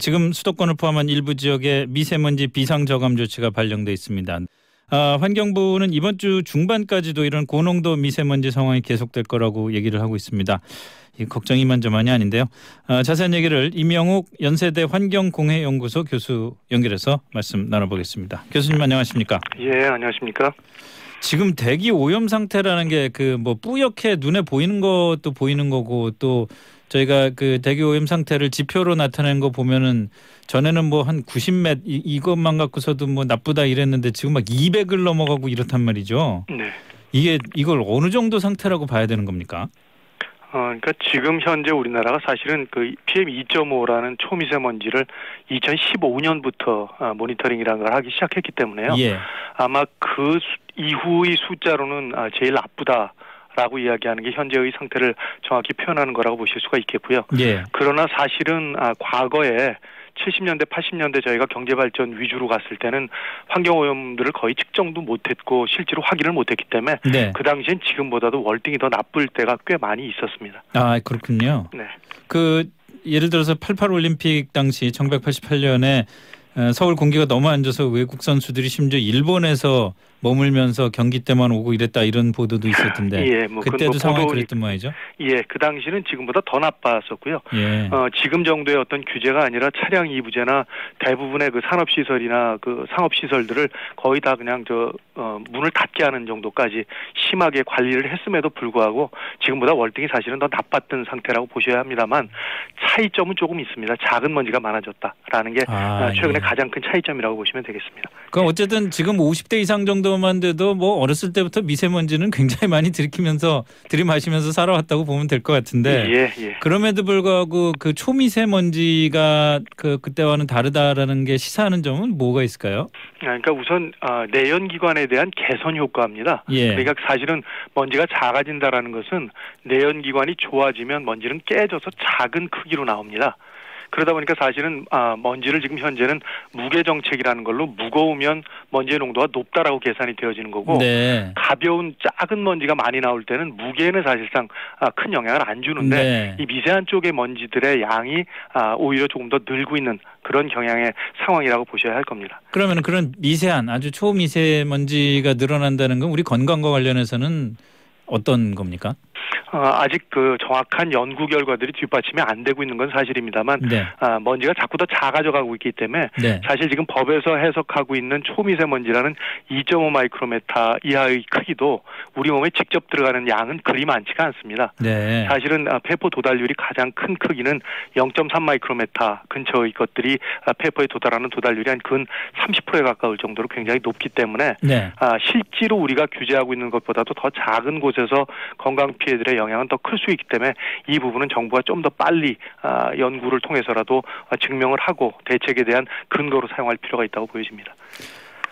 지금 수도권을 포함한 일부 지역에 미세먼지 비상 저감 조치가 발령돼 있습니다. 아, 환경부는 이번 주 중반까지도 이런 고농도 미세먼지 상황이 계속될 거라고 얘기를 하고 있습니다. 이 걱정이 만저만이 아닌데요. 아, 자세한 얘기를 임영욱 연세대 환경공해연구소 교수 연결해서 말씀 나눠보겠습니다. 교수님 안녕하십니까? 예, 안녕하십니까? 지금 대기 오염 상태라는 게 그 뭐 뿌옇게 눈에 보이는 것도 보이는 거고 또 저희가 그 대기 오염 상태를 지표로 나타내는 거 보면은 전에는 뭐 한 90몇 이, 이것만 갖고서도 뭐 나쁘다 이랬는데 지금 막 200을 넘어가고 이렇단 말이죠. 네. 이게 이걸 어느 정도 상태라고 봐야 되는 겁니까? 어, 그러니까 지금 현재 우리나라가 사실은 그 PM 2.5라는 초미세먼지를 2015년부터 어, 모니터링이라는 걸 하기 시작했기 때문에요. 예. 아마 그 수, 이후의 숫자로는 아, 제일 나쁘다. 라고 이야기하는 게 현재의 상태를 정확히 표현하는 거라고 보실 수가 있겠고요. 예. 그러나 사실은 아, 과거에 70년대, 80년대 저희가 경제 발전 위주로 갔을 때는 환경 오염들을 거의 측정도 못했고 실제로 확인을 못했기 때문에 네. 그 당시엔 지금보다도 월등히 더 나쁠 때가 꽤 많이 있었습니다. 아 그렇군요. 네. 그 예를 들어서 88 올림픽 당시 1988년에 어, 서울 공기가 너무 안 좋아서 외국 선수들이 심지어 일본에서 머물면서 경기 때만 오고 이랬다 이런 보도도 있었던데 예, 뭐 그때도 뭐 상황이 그랬던 모양이죠. 예, 그 당시는 지금보다 더 나빴었고요. 예. 어, 지금 정도의 어떤 규제가 아니라 차량 이부제나 대부분의 그 산업시설이나 그 상업시설들을 거의 다 그냥 저, 어, 문을 닫게 하는 정도까지 심하게 관리를 했음에도 불구하고 지금보다 월등히 사실은 더 나빴던 상태라고 보셔야 합니다만 차이점은 조금 있습니다. 작은 먼지가 많아졌다라는 게 아, 어, 최근에 예. 가장 큰 차이점이라고 보시면 되겠습니다. 그럼 어쨌든 지금 50대 이상 정도만 돼도 뭐 어렸을 때부터 미세먼지는 굉장히 많이 들이키면서 들이마시면서 살아왔다고 보면 될 것 같은데 예, 예. 그럼에도 불구하고 그 초미세먼지가 그 그때와는 다르다라는 게 시사하는 점은 뭐가 있을까요? 아, 그러니까 우선 어, 내연 기관에 대한 개선 효과입니다. 예. 그러니까 사실은 먼지가 작아진다라는 것은 내연 기관이 좋아지면 먼지는 깨져서 작은 크기로 나옵니다. 그러다 보니까 사실은 아, 먼지를 지금 현재는 무게 정책이라는 걸로 무거우면 먼지의 농도가 높다라고 계산이 되어지는 거고 네. 가벼운 작은 먼지가 많이 나올 때는 무게는 사실상 아, 큰 영향을 안 주는데 네. 이 미세한 쪽의 먼지들의 양이 아, 오히려 조금 더 늘고 있는 그런 경향의 상황이라고 보셔야 할 겁니다. 그러면 그런 미세한 아주 초미세먼지가 늘어난다는 건 우리 건강과 관련해서는 어떤 겁니까? 어, 아직 그 정확한 연구 결과들이 뒷받침이 안 되고 있는 건 사실입니다만 네. 아, 먼지가 자꾸 더 작아져 가고 있기 때문에 네. 사실 지금 법에서 해석하고 있는 초미세먼지라는 2.5 마이크로메타 이하의 크기도 우리 몸에 직접 들어가는 양은 그리 많지가 않습니다. 네. 사실은 아, 폐포 도달률이 가장 큰 크기는 0.3 마이크로메타 근처의 것들이 아, 폐포에 도달하는 도달률이 한 근 30%에 가까울 정도로 굉장히 높기 때문에 네. 아, 실제로 우리가 규제하고 있는 것보다도 더 작은 곳에서 건강 피해들의 영향은 더 클 수 있기 때문에 이 부분은 정부가 좀 더 빨리 아, 연구를 통해서라도 아, 증명을 하고 대책에 대한 근거로 사용할 필요가 있다고 보여집니다.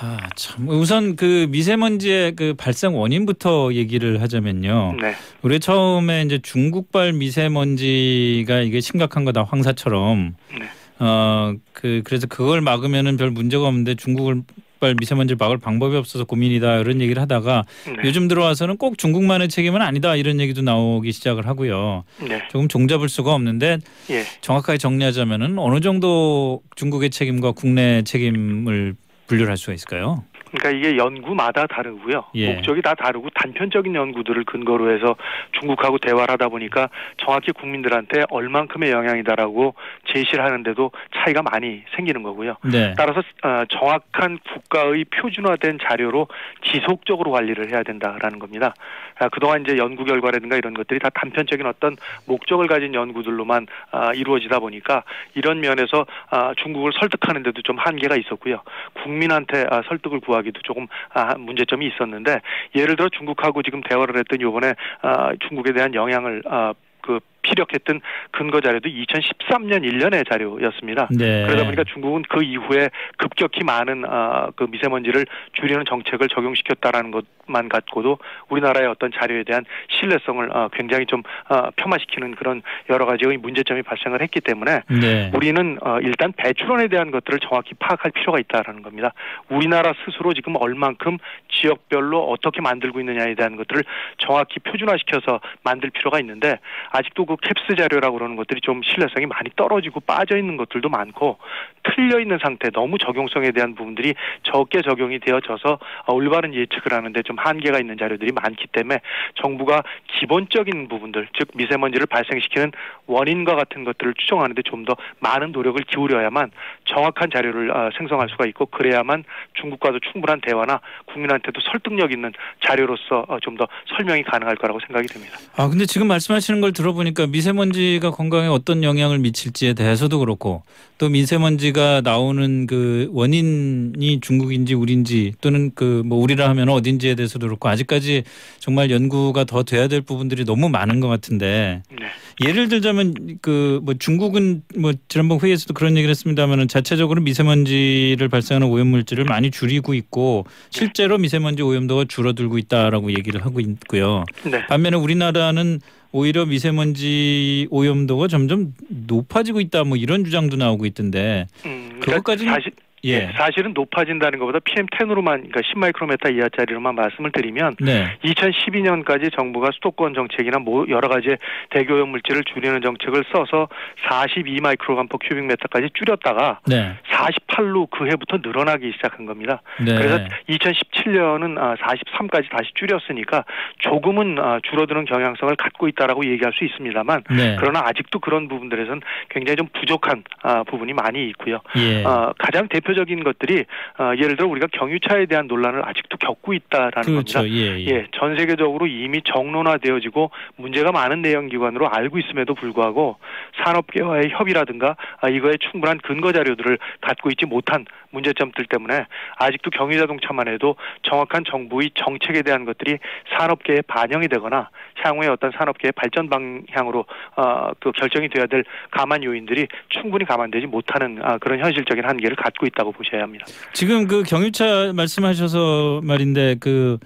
아, 참 우선 그 미세먼지의 그 발생 원인부터 얘기를 하자면요. 네, 우리 처음에 이제 중국발 미세먼지가 이게 심각한 거다 황사처럼 네. 어그 그래서 그걸 막으면은 별 문제가 없는데 중국 발 미세먼지를 막을 방법이 없어서 고민이다 이런 얘기를 하다가 네, 요즘 들어와서는 꼭 중국만의 책임은 아니다 이런 얘기도 나오기 시작을 하고요. 네, 조금 종잡을 수가 없는데 예. 정확하게 정리하자면은 어느 정도 중국의 책임과 국내 책임을 분류를 할 수가 있을까요? 그러니까 이게 연구마다 다르고요. 예. 목적이 다 다르고 단편적인 연구들을 근거로 해서 중국하고 대화를 하다 보니까 정확히 국민들한테 얼만큼의 영향이다라고 제시를 하는데도 차이가 많이 생기는 거고요. 네. 따라서 어, 정확한 국가의 표준화된 자료로 지속적으로 관리를 해야 된다라는 겁니다. 아, 그동안 이제 연구 결과라든가 이런 것들이 다 단편적인 어떤 목적을 가진 연구들로만 아, 이루어지다 보니까 이런 면에서 아, 중국을 설득하는데도 좀 한계가 있었고요. 국민한테 아, 설득을 구하기 도 조금 아, 문제점이 있었는데 예를 들어 중국하고 지금 대화를 했더니 이번에 아, 중국에 대한 영향을 아, 그 피력했던 근거 자료도 2013년 1년의 자료였습니다. 네. 그러다 보니까 중국은 그 이후에 급격히 많은 아, 그 미세먼지를 줄이는 정책을 적용시켰다라는 것만 갖고도 우리나라의 어떤 자료에 대한 신뢰성을 아, 굉장히 좀 아, 폄하시키는 그런 여러 가지의 문제점이 발생을 했기 때문에 네. 우리는 어, 일단 배출원에 대한 것들을 정확히 파악할 필요가 있다라는 겁니다. 우리나라 스스로 지금 얼만큼 지역별로 어떻게 만들고 있느냐에 대한 것들을 정확히 표준화시켜서 만들 필요가 있는데 아직도 그 연구 캡스 자료라고 그러는 것들이 좀 신뢰성이 많이 떨어지고 빠져 있는 것들도 많고 틀려 있는 상태 너무 적용성에 대한 부분들이 적게 적용이 되어져서 올바른 예측을 하는데 좀 한계가 있는 자료들이 많기 때문에 정부가 기본적인 부분들 즉 미세먼지를 발생시키는 원인과 같은 것들을 추정하는데 좀 더 많은 노력을 기울여야만 정확한 자료를 어, 생성할 수가 있고 그래야만 중국과도 충분한 대화나 국민한테도 설득력 있는 자료로서 어, 좀더 설명이 가능할 거라고 생각이 됩니다. 아 근데 지금 말씀하시는 걸 들어보 니까 미세먼지가 건강에 어떤 영향을 미칠지에 대해서도 그렇고 또 미세먼지가 나오는 그 원인이 중국인지 우리인지 또는 그 뭐 우리라 하면 어딘지에 대해서도 그렇고 아직까지 정말 연구가 더 돼야 될 부분들이 너무 많은 것 같은데 네. 예를 들자면 그 뭐 중국은 뭐 지난번 회의에서도 그런 얘기를 했습니다만은 자체적으로 미세먼지를 발생하는 오염물질을 많이 줄이고 있고 실제로 미세먼지 오염도가 줄어들고 있다라고 얘기를 하고 있고요. 네. 반면에 우리나라는 오히려 미세먼지 오염도가 점점 높아지고 있다. 뭐 이런 주장도 나오고 있던데 음, 그러니까 그것까지는 사실 예. 네, 사실은 높아진다는 것보다 PM10으로만 그러니까 10마이크로메타 이하짜리로만 말씀을 드리면 네. 2012년까지 정부가 수도권 정책이나 뭐 여러 가지 대교염 물질을 줄이는 정책을 써서 42마이크로그램 큐빅 메타까지 줄였다가 네. 48로 그 해부터 늘어나기 시작한 겁니다. 네. 그래서 2017년은 43까지 다시 줄였으니까 조금은 아, 줄어드는 경향성을 갖고 있다라고 얘기할 수 있습니다만 네. 그러나 아직도 그런 부분들에서는 굉장히 좀 부족한 아, 부분이 많이 있고요. 예. 어, 가장 대표 대표적인 것들이 어, 예를 들어 우리가 경유차에 대한 논란을 아직도 겪고 있다라는 그렇죠. 겁니다. 예, 예. 예, 전 세계적으로 이미 정론화되어지고 문제가 많은 내연 기관으로 알고 있음에도 불구하고 산업계와의 협의라든가 아, 이거에 충분한 근거 자료들을 갖고 있지 못한 문제점들 때문에 아직도 경유 자동차만 해도 정확한 정부의 정책에 대한 것들이 산업계에 반영이 되거나 향후에 어떤 산업계의 발전 방향으로 어, 그 결정이 돼야 될 감안 요인들이 충분히 감안되지 못하는 아, 그런 현실적인 한계를 갖고 있다 고 보셔야 합니다. 지금 그 경유차 말씀하셔서 말인데 그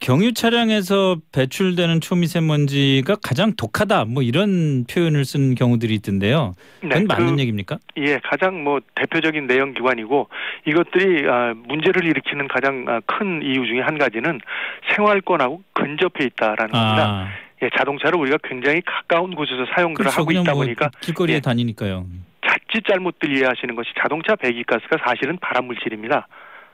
경유 차량에서 배출되는 초미세먼지가 가장 독하다 뭐 이런 표현을 쓴 경우들이 있던데요. 그건 네, 맞는 그, 얘기입니까? 예, 가장 뭐 대표적인 내연 기관이고 이것들이 아, 문제를 일으키는 가장 아, 큰 이유 중에 한 가지는 생활권하고 근접해 있다라는 아. 겁니다. 예, 자동차를 우리가 굉장히 가까운 곳에서 사용을 그렇죠, 하고 있다 뭐 보니까 길거리에 예, 다니니까요. 자칫 잘못들 이해하시는 것이 자동차 배기가스가 사실은 발암 물질입니다.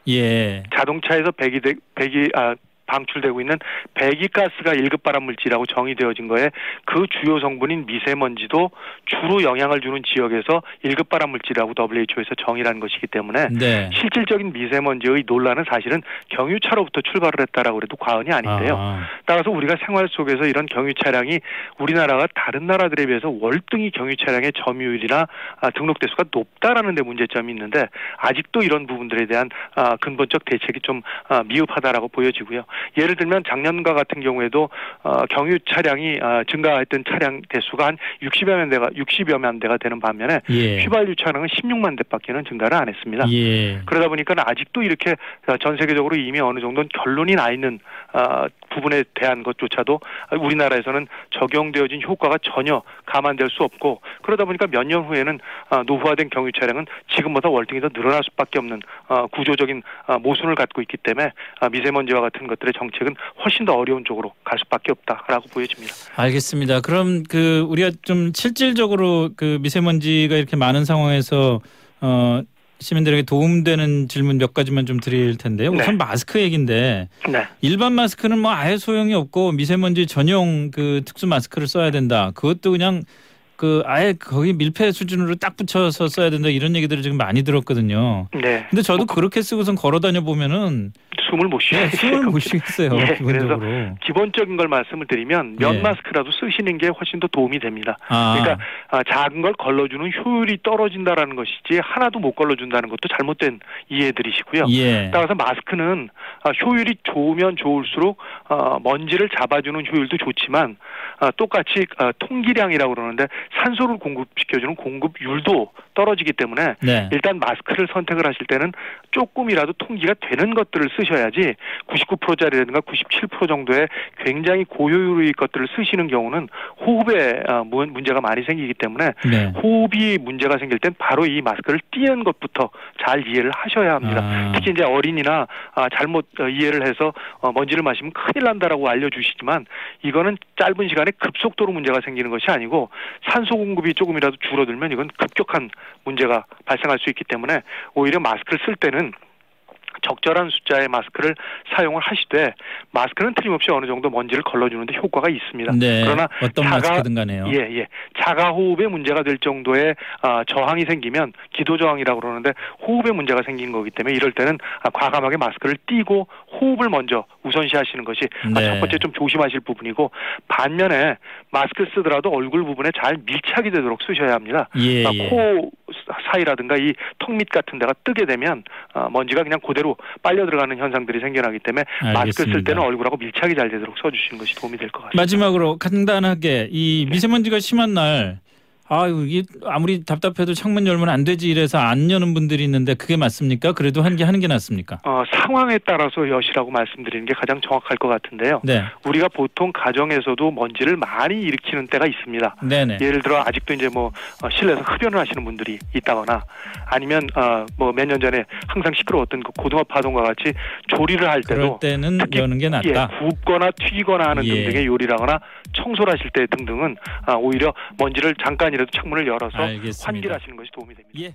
예. 자동차에서 배기 배기 아 방출되고 있는 배기가스가 1급 발암물질이라고 정의되어진 거에 그 주요 성분인 미세먼지도 주로 영향을 주는 지역에서 1급 발암물질이라고 WHO에서 정의라는 것이기 때문에 네. 실질적인 미세먼지의 논란은 사실은 경유차로부터 출발을 했다라고 해도 과언이 아닌데요. 아. 따라서 우리가 생활 속에서 이런 경유 차량이 우리나라가 다른 나라들에 비해서 월등히 경유 차량의 점유율이나 아, 등록 대수가 높다라는 데 문제점이 있는데 아직도 이런 부분들에 대한 아, 근본적 대책이 좀 아, 미흡하다라고 보여지고요. 예를 들면 작년과 같은 경우에도 어, 경유 차량이 어, 증가했던 차량 대수가 한 60여만 대가 60여만 대가 되는 반면에 예. 휘발유 차량은 16만 대밖에는 증가를 안 했습니다. 예. 그러다 보니까 아직도 이렇게 전 세계적으로 이미 어느 정도는 결론이 나 있는 어, 부분에 대한 것조차도 우리나라에서는 적용되어진 효과가 전혀 감안될 수 없고 그러다 보니까 몇 년 후에는 어, 노후화된 경유 차량은 지금보다 월등히 더 늘어날 수밖에 없는 어, 구조적인 어, 모순을 갖고 있기 때문에 미세먼지와 같은 것들 의 정책은 훨씬 더 어려운 쪽으로 갈 수밖에 없다라고 보여집니다. 알겠습니다. 그럼 그 우리가 좀 실질적으로 그 미세먼지가 이렇게 많은 상황에서 어 시민들에게 도움되는 질문 몇 가지만 좀 드릴 텐데요. 네. 우선 마스크 얘기인데 네. 일반 마스크는 뭐 아예 소용이 없고 미세먼지 전용 그 특수 마스크를 써야 된다. 그것도 그냥 그 아예 거기 밀폐 수준으로 딱 붙여서 써야 된다 이런 얘기들을 지금 많이 들었거든요. 네. 근데 저도 뭐, 그렇게 쓰고선 걸어 다녀 보면은 숨을 못 쉬어요. 네, 숨을 못 쉬겠어요. 예. 그래서 기본적인 걸 말씀을 드리면 면 예. 마스크라도 쓰시는 게 훨씬 더 도움이 됩니다. 아. 그러니까 아, 작은 걸 걸러주는 효율이 떨어진다라는 것이지 하나도 못 걸러준다는 것도 잘못된 이해들이시고요. 예. 따라서 마스크는 아, 효율이 좋으면 좋을수록 어, 먼지를 잡아주는 효율도 좋지만 아, 똑같이 아, 통기량이라고 그러는데 산소를 공급시켜주는 공급율도 떨어지기 때문에 네. 일단 마스크를 선택을 하실 때는 조금이라도 통기가 되는 것들을 쓰셔야 쓰셔야지 99%짜리라든가 97% 정도의 굉장히 고효율의 것들을 쓰시는 경우는 호흡에 어, 문- 문제가 많이 생기기 때문에 네. 호흡이 문제가 생길 땐 바로 이 마스크를 띄는 것부터 잘 이해를 하셔야 합니다. 아. 특히 이제 어린이나 아, 잘못 어, 이해를 해서 어, 먼지를 마시면 큰일 난다라고 알려주시지만 이거는 짧은 시간에 급속도로 문제가 생기는 것이 아니고 산소 공급이 조금이라도 줄어들면 이건 급격한 문제가 발생할 수 있기 때문에 오히려 마스크를 쓸 때는 적절한 숫자의 마스크를 사용을 하시되 마스크는 틀림없이 어느 정도 먼지를 걸러주는데 효과가 있습니다. 네. 그러나 어떤 자가- 마스크든 간에요. 예, 예. 자가 호흡에 문제가 될 정도의 아, 저항이 생기면 기도 저항이라고 그러는데 호흡에 문제가 생긴 거기 때문에 이럴 때는 아, 과감하게 마스크를 띄고 호흡을 먼저 우선시하시는 것이 아, 네. 첫 번째 좀 조심하실 부분이고 반면에 마스크 쓰더라도 얼굴 부분에 잘 밀착이 되도록 쓰셔야 합니다. 예, 아, 예. 코 사이라든가 이 턱 밑 같은 데가 뜨게 되면 아, 먼지가 그냥 그대로 빨려 들어가는 현상들이 생겨나기 때문에 마스크 쓸 알겠습니다. 때는 얼굴하고 밀착이 잘 되도록 써주시는 것이 도움이 될 것 같습니다. 마지막으로 간단하게 이 미세먼지가 심한 날 아유 이게 아무리 답답해도 창문 열면 안 되지 이래서 안 여는 분들이 있는데 그게 맞습니까? 그래도 한 게 하는 게 낫습니까? 어, 상황에 따라서 여시라고 말씀드리는 게 가장 정확할 것 같은데요. 네, 우리가 보통 가정에서도 먼지를 많이 일으키는 때가 있습니다. 네, 네. 예를 들어 아직도 이제 뭐 어, 실내에서 흡연을 하시는 분들이 있다거나 아니면 어, 뭐몇 년 전에 항상 시끄러웠던 그 고등어 파동과 같이 조리를 할 그럴 때도 때는 특히 여는 게 예, 낫다. 굽거나 튀거나 하는 예. 등등의 요리라거나 청소를 하실 때 등등은 아, 오히려 먼지를 잠깐 이라도 창문을 열어서 알겠습니다. 환기를 하시는 것이 도움이 됩니다. 예.